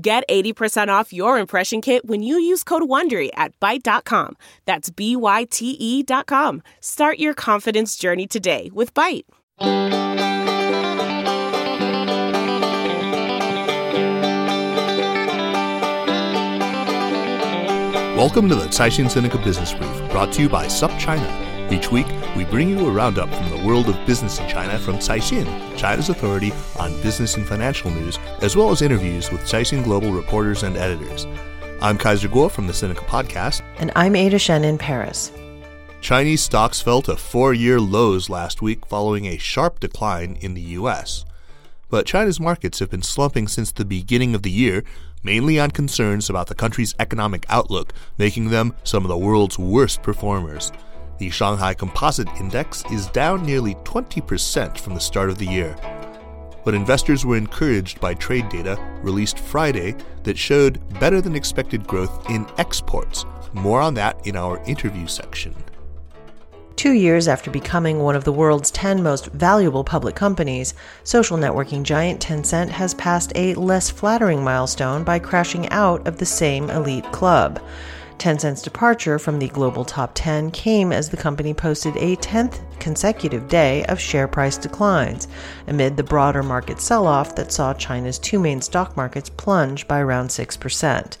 Get 80% off your impression kit when you use code WONDERY at Byte.com. That's B-Y-T-E dot com. Start your confidence journey today with Byte. Welcome to the Caixin Sinica Business Brief, brought to you by SupChina. Each week, we bring you a roundup from the world of business in China from Caixin, China's authority on business and financial news, as well as interviews with Caixin Global reporters and editors. I'm Kaiser Kuo from the Sinica Podcast. And I'm Ada Shen in Paris. Chinese stocks fell to four year lows last week following a sharp decline in the U.S. But China's markets have been slumping since the beginning of the year, mainly on concerns about the country's economic outlook, making them some of the world's worst performers. The Shanghai Composite Index is down nearly 20% from the start of the year. But investors were encouraged by trade data released Friday that showed better than expected growth in exports. More on that in our interview section. Two years after becoming one of the world's 10 most valuable public companies, social networking giant Tencent has passed a less flattering milestone by crashing out of the same elite club. Tencent's departure from the global top 10 came as the company posted a 10th consecutive day of share price declines, amid the broader market sell off that saw China's two main stock markets plunge by around 6%.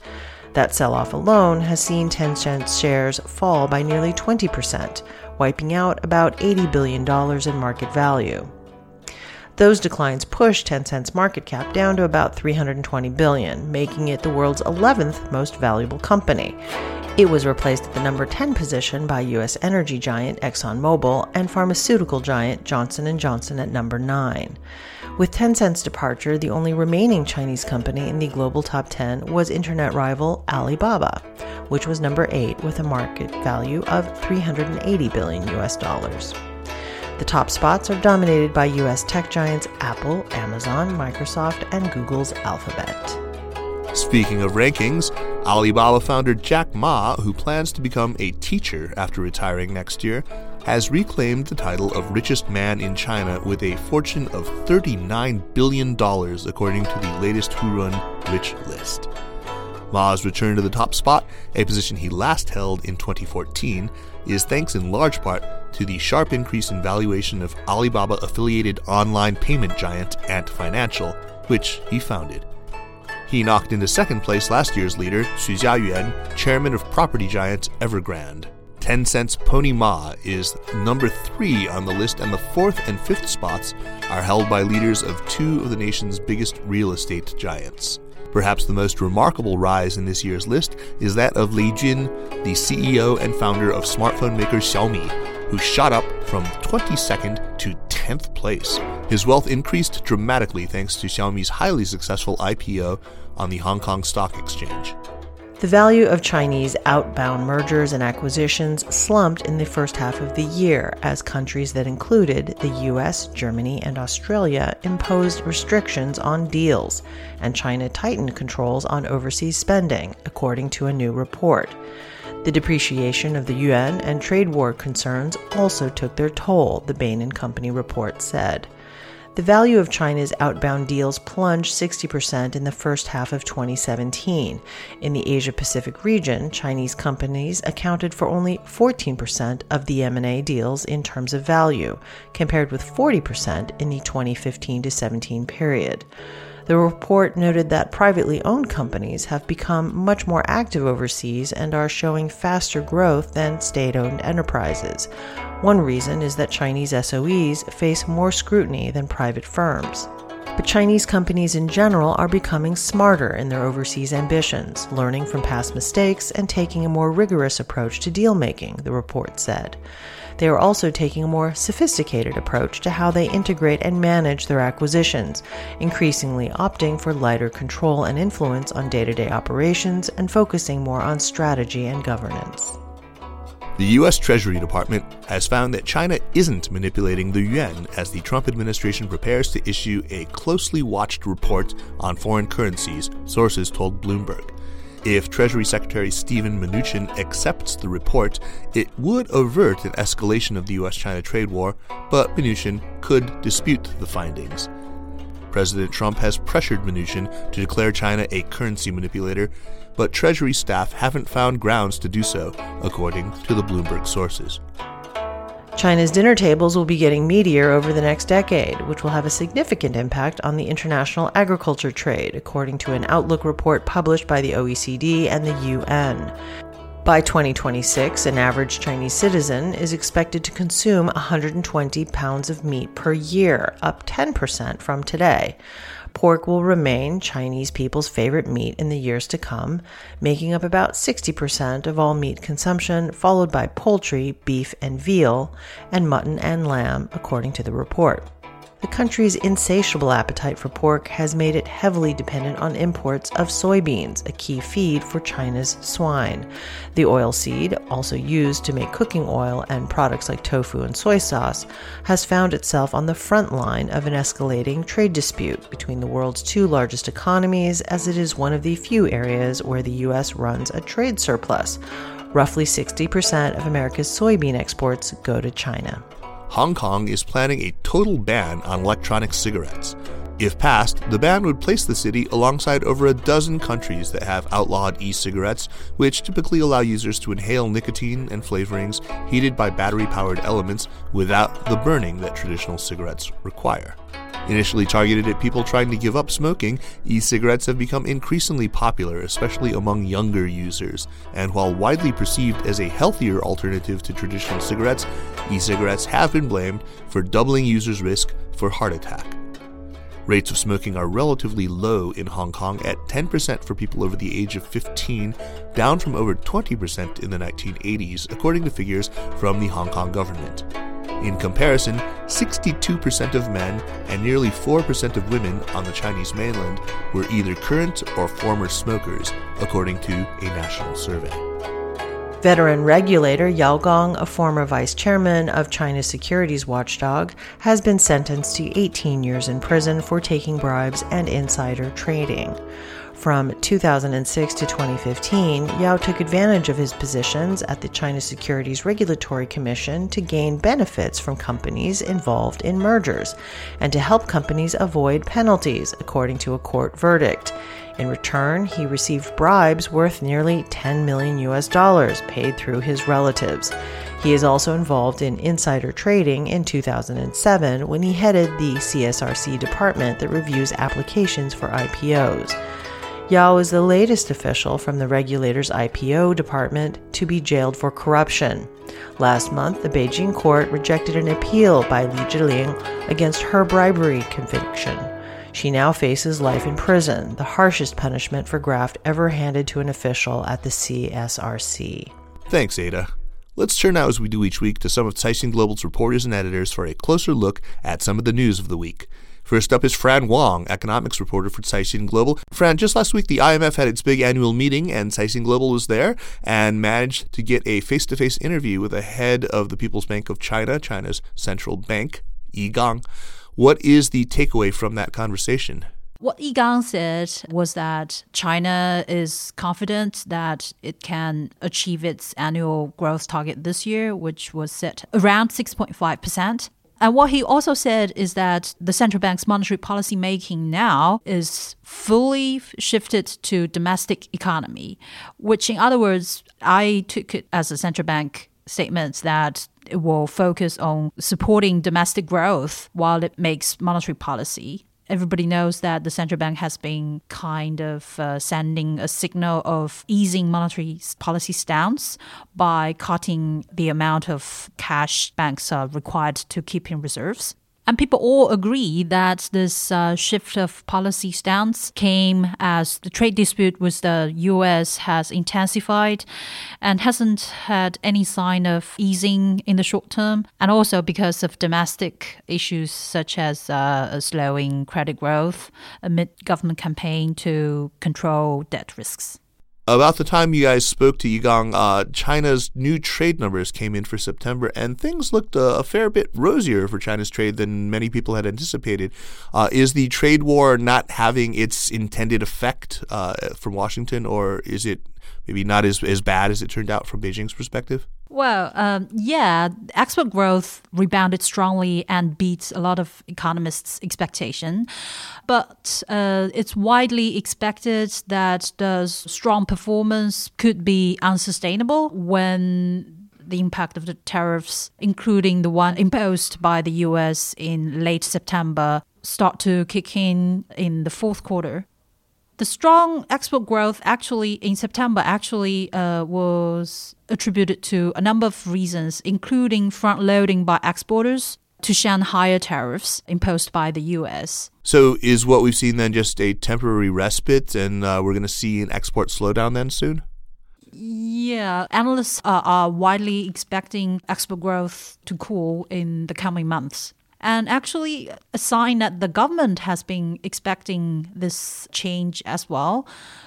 That sell off alone has seen Tencent's shares fall by nearly 20%, wiping out about $80 billion in market value. Those declines pushed Tencent's market cap down to about 320 billion, making it the world's 11th most valuable company. It was replaced at the number 10 position by US energy giant ExxonMobil and pharmaceutical giant Johnson & Johnson at number 9. With Tencent's departure, the only remaining Chinese company in the global top 10 was internet rival Alibaba, which was number 8 with a market value of 380 billion US dollars. The top spots are dominated by US tech giants Apple, Amazon, Microsoft, and Google's Alphabet. Speaking of rankings, Alibaba founder Jack Ma, who plans to become a teacher after retiring next year, has reclaimed the title of richest man in China with a fortune of $39 billion, according to the latest Hurun Rich list. Ma's return to the top spot, a position he last held in 2014, is thanks in large part to the sharp increase in valuation of Alibaba affiliated online payment giant Ant Financial, which he founded. He knocked into second place last year's leader, Xu Jiayin, chairman of property giant Evergrande. Tencent's Pony Ma is number three on the list, and the fourth and fifth spots are held by leaders of two of the nation's biggest real estate giants. Perhaps the most remarkable rise in this year's list is that of Lei Jun, the CEO and founder of smartphone maker Xiaomi, who shot up from 22nd to 10th place. His wealth increased dramatically thanks to Xiaomi's highly successful IPO on the Hong Kong Stock Exchange. The value of Chinese outbound mergers and acquisitions slumped in the first half of the year as countries that included the US, Germany, and Australia imposed restrictions on deals, and China tightened controls on overseas spending, according to a new report. The depreciation of the yuan and trade war concerns also took their toll, the Bain and Company report said. The value of China's outbound deals plunged 60% in the first half of 2017. In the Asia Pacific region, Chinese companies accounted for only 14% of the M&A deals in terms of value, compared with 40% in the 2015 to 17 period. The report noted that privately owned companies have become much more active overseas and are showing faster growth than state owned enterprises. One reason is that Chinese SOEs face more scrutiny than private firms. But Chinese companies in general are becoming smarter in their overseas ambitions, learning from past mistakes and taking a more rigorous approach to deal making, the report said. They are also taking a more sophisticated approach to how they integrate and manage their acquisitions, increasingly opting for lighter control and influence on day to day operations and focusing more on strategy and governance. The U.S. Treasury Department has found that China isn't manipulating the yuan as the Trump administration prepares to issue a closely watched report on foreign currencies, sources told Bloomberg. If Treasury Secretary Steven Mnuchin accepts the report, it would avert an escalation of the US China trade war, but Mnuchin could dispute the findings. President Trump has pressured Mnuchin to declare China a currency manipulator, but Treasury staff haven't found grounds to do so, according to the Bloomberg sources. China's dinner tables will be getting meatier over the next decade, which will have a significant impact on the international agriculture trade, according to an Outlook report published by the OECD and the UN. By 2026, an average Chinese citizen is expected to consume 120 pounds of meat per year, up 10% from today. Pork will remain Chinese people's favorite meat in the years to come, making up about 60% of all meat consumption, followed by poultry, beef, and veal, and mutton and lamb, according to the report. The country's insatiable appetite for pork has made it heavily dependent on imports of soybeans, a key feed for China's swine. The oil seed, also used to make cooking oil and products like tofu and soy sauce, has found itself on the front line of an escalating trade dispute between the world's two largest economies, as it is one of the few areas where the U.S. runs a trade surplus. Roughly 60% of America's soybean exports go to China. Hong Kong is planning a total ban on electronic cigarettes. If passed, the ban would place the city alongside over a dozen countries that have outlawed e cigarettes, which typically allow users to inhale nicotine and flavorings heated by battery powered elements without the burning that traditional cigarettes require. Initially targeted at people trying to give up smoking, e cigarettes have become increasingly popular, especially among younger users. And while widely perceived as a healthier alternative to traditional cigarettes, e cigarettes have been blamed for doubling users' risk for heart attack. Rates of smoking are relatively low in Hong Kong at 10% for people over the age of 15, down from over 20% in the 1980s, according to figures from the Hong Kong government. In comparison, 62% of men and nearly 4% of women on the Chinese mainland were either current or former smokers, according to a national survey. Veteran regulator Yao Gang, a former vice chairman of China's securities watchdog, has been sentenced to 18 years in prison for taking bribes and insider trading. From 2006 to 2015, Yao took advantage of his positions at the China Securities Regulatory Commission to gain benefits from companies involved in mergers and to help companies avoid penalties, according to a court verdict. In return, he received bribes worth nearly 10 million US dollars paid through his relatives. He is also involved in insider trading in 2007 when he headed the CSRC department that reviews applications for IPOs. Yao is the latest official from the regulator's IPO department to be jailed for corruption. Last month, the Beijing court rejected an appeal by Li Zhiling against her bribery conviction. She now faces life in prison, the harshest punishment for graft ever handed to an official at the CSRC. Thanks, Ada. Let's turn now, as we do each week, to some of Caixin Global's reporters and editors for a closer look at some of the news of the week. First up is Fran Wong, economics reporter for Caixin Global. Fran, just last week the IMF had its big annual meeting, and Caixin Global was there and managed to get a face to face interview with the head of the People's Bank of China, China's central bank, Yi Gang. What is the takeaway from that conversation? What Yi Gang said was that China is confident that it can achieve its annual growth target this year, which was set around 6.5%. And what he also said is that the central bank's monetary policy making now is fully shifted to domestic economy, which in other words, I took it as a central bank statement that it will focus on supporting domestic growth while it makes monetary policy. Everybody knows that the central bank has been kind of uh, sending a signal of easing monetary policy stance by cutting the amount of cash banks are required to keep in reserves. And people all agree that this uh, shift of policy stance came as the trade dispute with the US has intensified and hasn't had any sign of easing in the short term. And also because of domestic issues such as uh, slowing credit growth amid government campaign to control debt risks. About the time you guys spoke to Yigang, uh, China's new trade numbers came in for September, and things looked a, a fair bit rosier for China's trade than many people had anticipated. Uh, is the trade war not having its intended effect uh, from Washington, or is it maybe not as, as bad as it turned out from Beijing's perspective? Well, um, yeah, export growth rebounded strongly and beat a lot of economists' expectation. But uh, it's widely expected that the strong performance could be unsustainable when the impact of the tariffs, including the one imposed by the US in late September, start to kick in in the fourth quarter. The strong export growth actually in September actually uh, was attributed to a number of reasons, including front loading by exporters to shun higher tariffs imposed by the US. So, is what we've seen then just a temporary respite, and uh, we're going to see an export slowdown then soon? Yeah, analysts are, are widely expecting export growth to cool in the coming months. And actually, a sign that the government has been expecting this change as well.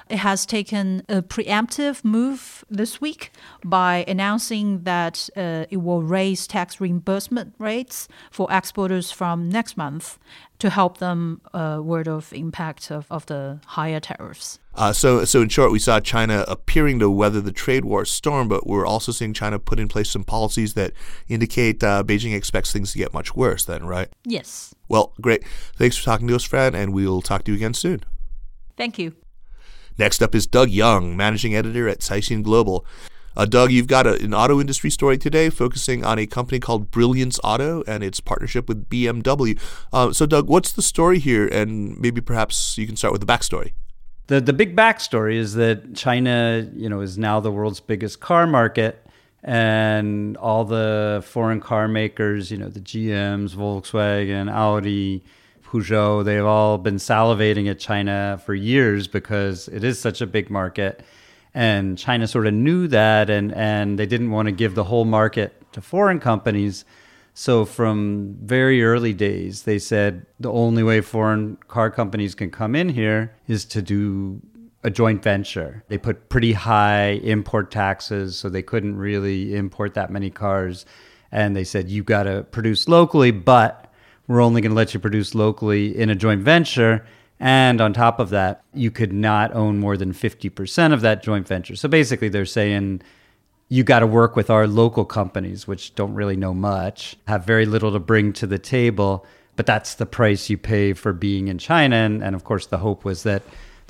It has taken a preemptive move this week by announcing that uh, it will raise tax reimbursement rates for exporters from next month to help them uh, ward off impact of, of the higher tariffs. Uh, so, so in short, we saw China appearing to weather the trade war storm, but we're also seeing China put in place some policies that indicate uh, Beijing expects things to get much worse. Then, right? Yes. Well, great. Thanks for talking to us, Fran, and we'll talk to you again soon. Thank you. Next up is Doug Young, managing editor at Caixin Global. Uh, Doug, you've got a, an auto industry story today focusing on a company called Brilliance Auto and its partnership with BMW. Uh, so, Doug, what's the story here? And maybe perhaps you can start with the backstory. The, the big backstory is that China, you know, is now the world's biggest car market, and all the foreign car makers, you know, the GMs, Volkswagen, Audi, Peugeot, they've all been salivating at China for years because it is such a big market and China sort of knew that, and and they didn't want to give the whole market to foreign companies. So from very early days, they said the only way foreign car companies can come in here is to do a joint venture. They put pretty high import taxes, so they couldn't really import that many cars. And they said, you've got to produce locally, but we're only going to let you produce locally in a joint venture. And on top of that, you could not own more than 50% of that joint venture. So basically, they're saying you got to work with our local companies, which don't really know much, have very little to bring to the table. But that's the price you pay for being in China. And, and of course, the hope was that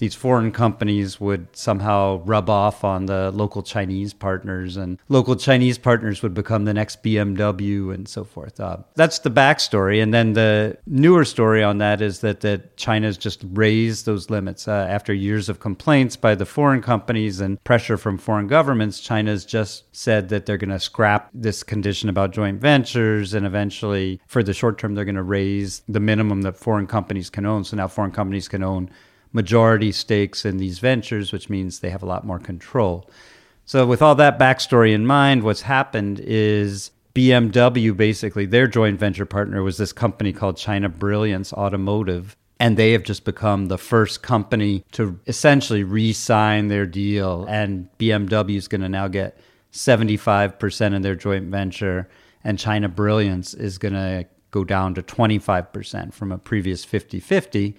these foreign companies would somehow rub off on the local Chinese partners, and local Chinese partners would become the next BMW and so forth. Uh, that's the backstory. And then the newer story on that is that, that China's just raised those limits. Uh, after years of complaints by the foreign companies and pressure from foreign governments, China's just said that they're going to scrap this condition about joint ventures, and eventually, for the short term, they're going to raise the minimum that foreign companies can own. So now foreign companies can own majority stakes in these ventures, which means they have a lot more control. So, with all that backstory in mind, what's happened is BMW basically, their joint venture partner was this company called China Brilliance Automotive. And they have just become the first company to essentially re sign their deal. And BMW is going to now get 75% of their joint venture. And China Brilliance is going to go down to 25% from a previous 50 50.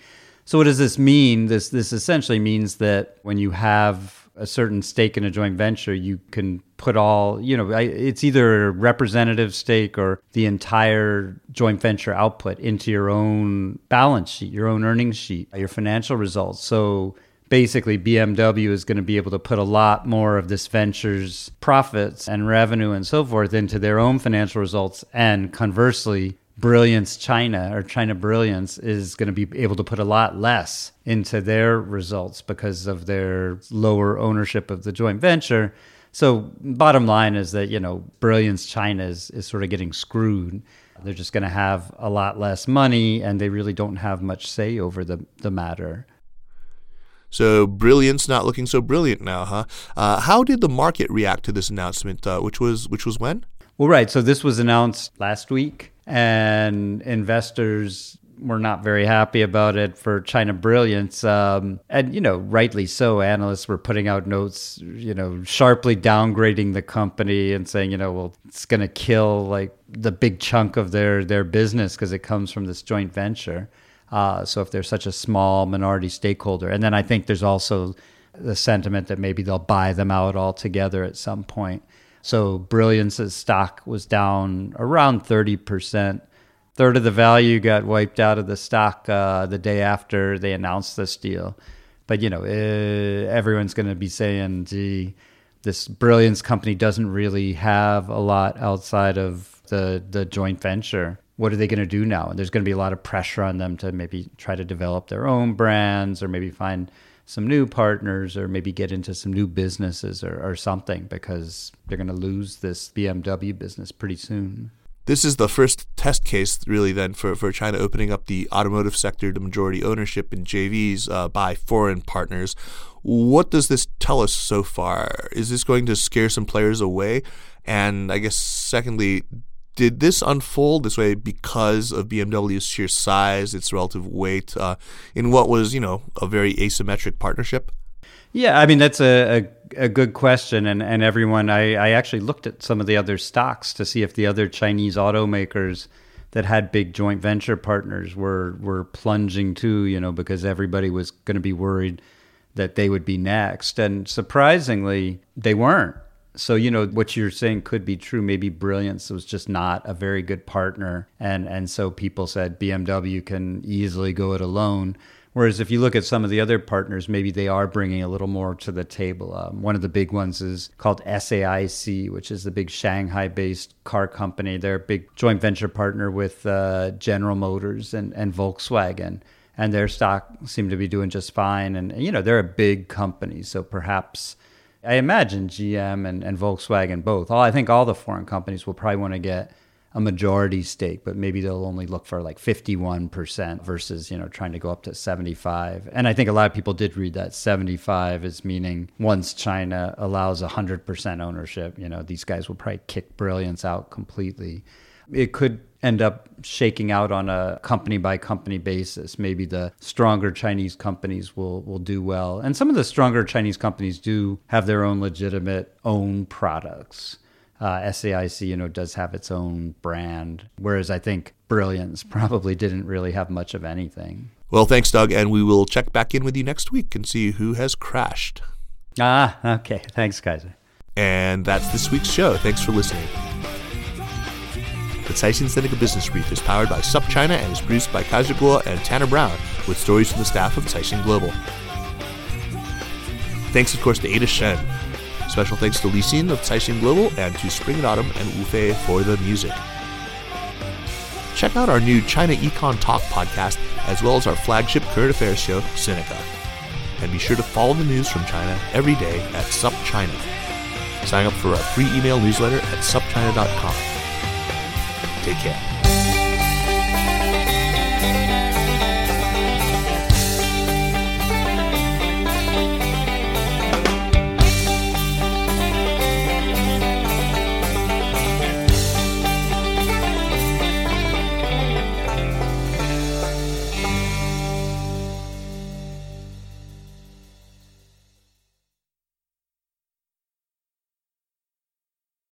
So what does this mean? This this essentially means that when you have a certain stake in a joint venture, you can put all, you know, it's either a representative stake or the entire joint venture output into your own balance sheet, your own earnings sheet, your financial results. So basically BMW is going to be able to put a lot more of this venture's profits and revenue and so forth into their own financial results and conversely Brilliance China or China Brilliance is going to be able to put a lot less into their results because of their lower ownership of the joint venture. So, bottom line is that, you know, Brilliance China is, is sort of getting screwed. They're just going to have a lot less money and they really don't have much say over the, the matter. So brilliance not looking so brilliant now, huh? Uh, how did the market react to this announcement? Uh, which was which was when? Well, right. So this was announced last week, and investors were not very happy about it for China Brilliance. Um, and, you know, rightly so. Analysts were putting out notes, you know, sharply downgrading the company and saying, you know, well, it's going to kill like the big chunk of their, their business because it comes from this joint venture. Uh, so if they're such a small minority stakeholder, and then I think there's also the sentiment that maybe they'll buy them out altogether at some point. So Brilliance's stock was down around 30%. Third of the value got wiped out of the stock uh, the day after they announced this deal. But, you know, eh, everyone's going to be saying, gee, this Brilliance company doesn't really have a lot outside of the, the joint venture what are they going to do now? And there's going to be a lot of pressure on them to maybe try to develop their own brands or maybe find some new partners or maybe get into some new businesses or, or something because they're going to lose this BMW business pretty soon. This is the first test case, really, then, for, for China opening up the automotive sector to majority ownership in JVs uh, by foreign partners. What does this tell us so far? Is this going to scare some players away? And I guess, secondly, did this unfold this way because of BMW's sheer size, its relative weight, uh, in what was, you know, a very asymmetric partnership? Yeah, I mean that's a, a, a, good question, and and everyone, I, I actually looked at some of the other stocks to see if the other Chinese automakers that had big joint venture partners were were plunging too, you know, because everybody was going to be worried that they would be next, and surprisingly, they weren't so you know what you're saying could be true. Maybe brilliance was just not a very good partner and and so people said bmw can easily go it alone. Whereas if you look at some of the other partners maybe they are bringing a little more to the table. Um, one of the big ones is called saic which is the big shanghai based car company. They're a big joint venture partner with uh, general motors and, and volkswagen and their stock seemed to be doing just fine. And you know they're a big company so perhaps I imagine GM and, and Volkswagen both. All, I think all the foreign companies will probably want to get a majority stake, but maybe they'll only look for like 51% versus, you know, trying to go up to 75. And I think a lot of people did read that 75 is meaning once China allows 100% ownership, you know, these guys will probably kick Brilliance out completely. It could end up shaking out on a company by company basis. Maybe the stronger Chinese companies will will do well, and some of the stronger Chinese companies do have their own legitimate own products. Uh, SAIC, you know, does have its own brand, whereas I think Brilliance probably didn't really have much of anything. Well, thanks, Doug, and we will check back in with you next week and see who has crashed. Ah, okay. Thanks, Kaiser. And that's this week's show. Thanks for listening. The Caixin Sinica Business Brief is powered by SupChina and is produced by Kaiser and Tanner Brown, with stories from the staff of Caixin Global. Thanks, of course, to Ada Shen. Special thanks to Li Xin of Caixin Global and to Spring and Autumn and Wu Fei for the music. Check out our new China Econ Talk podcast, as well as our flagship current affairs show, Sinica. And be sure to follow the news from China every day at SupChina. Sign up for our free email newsletter at supchina.com. Take care.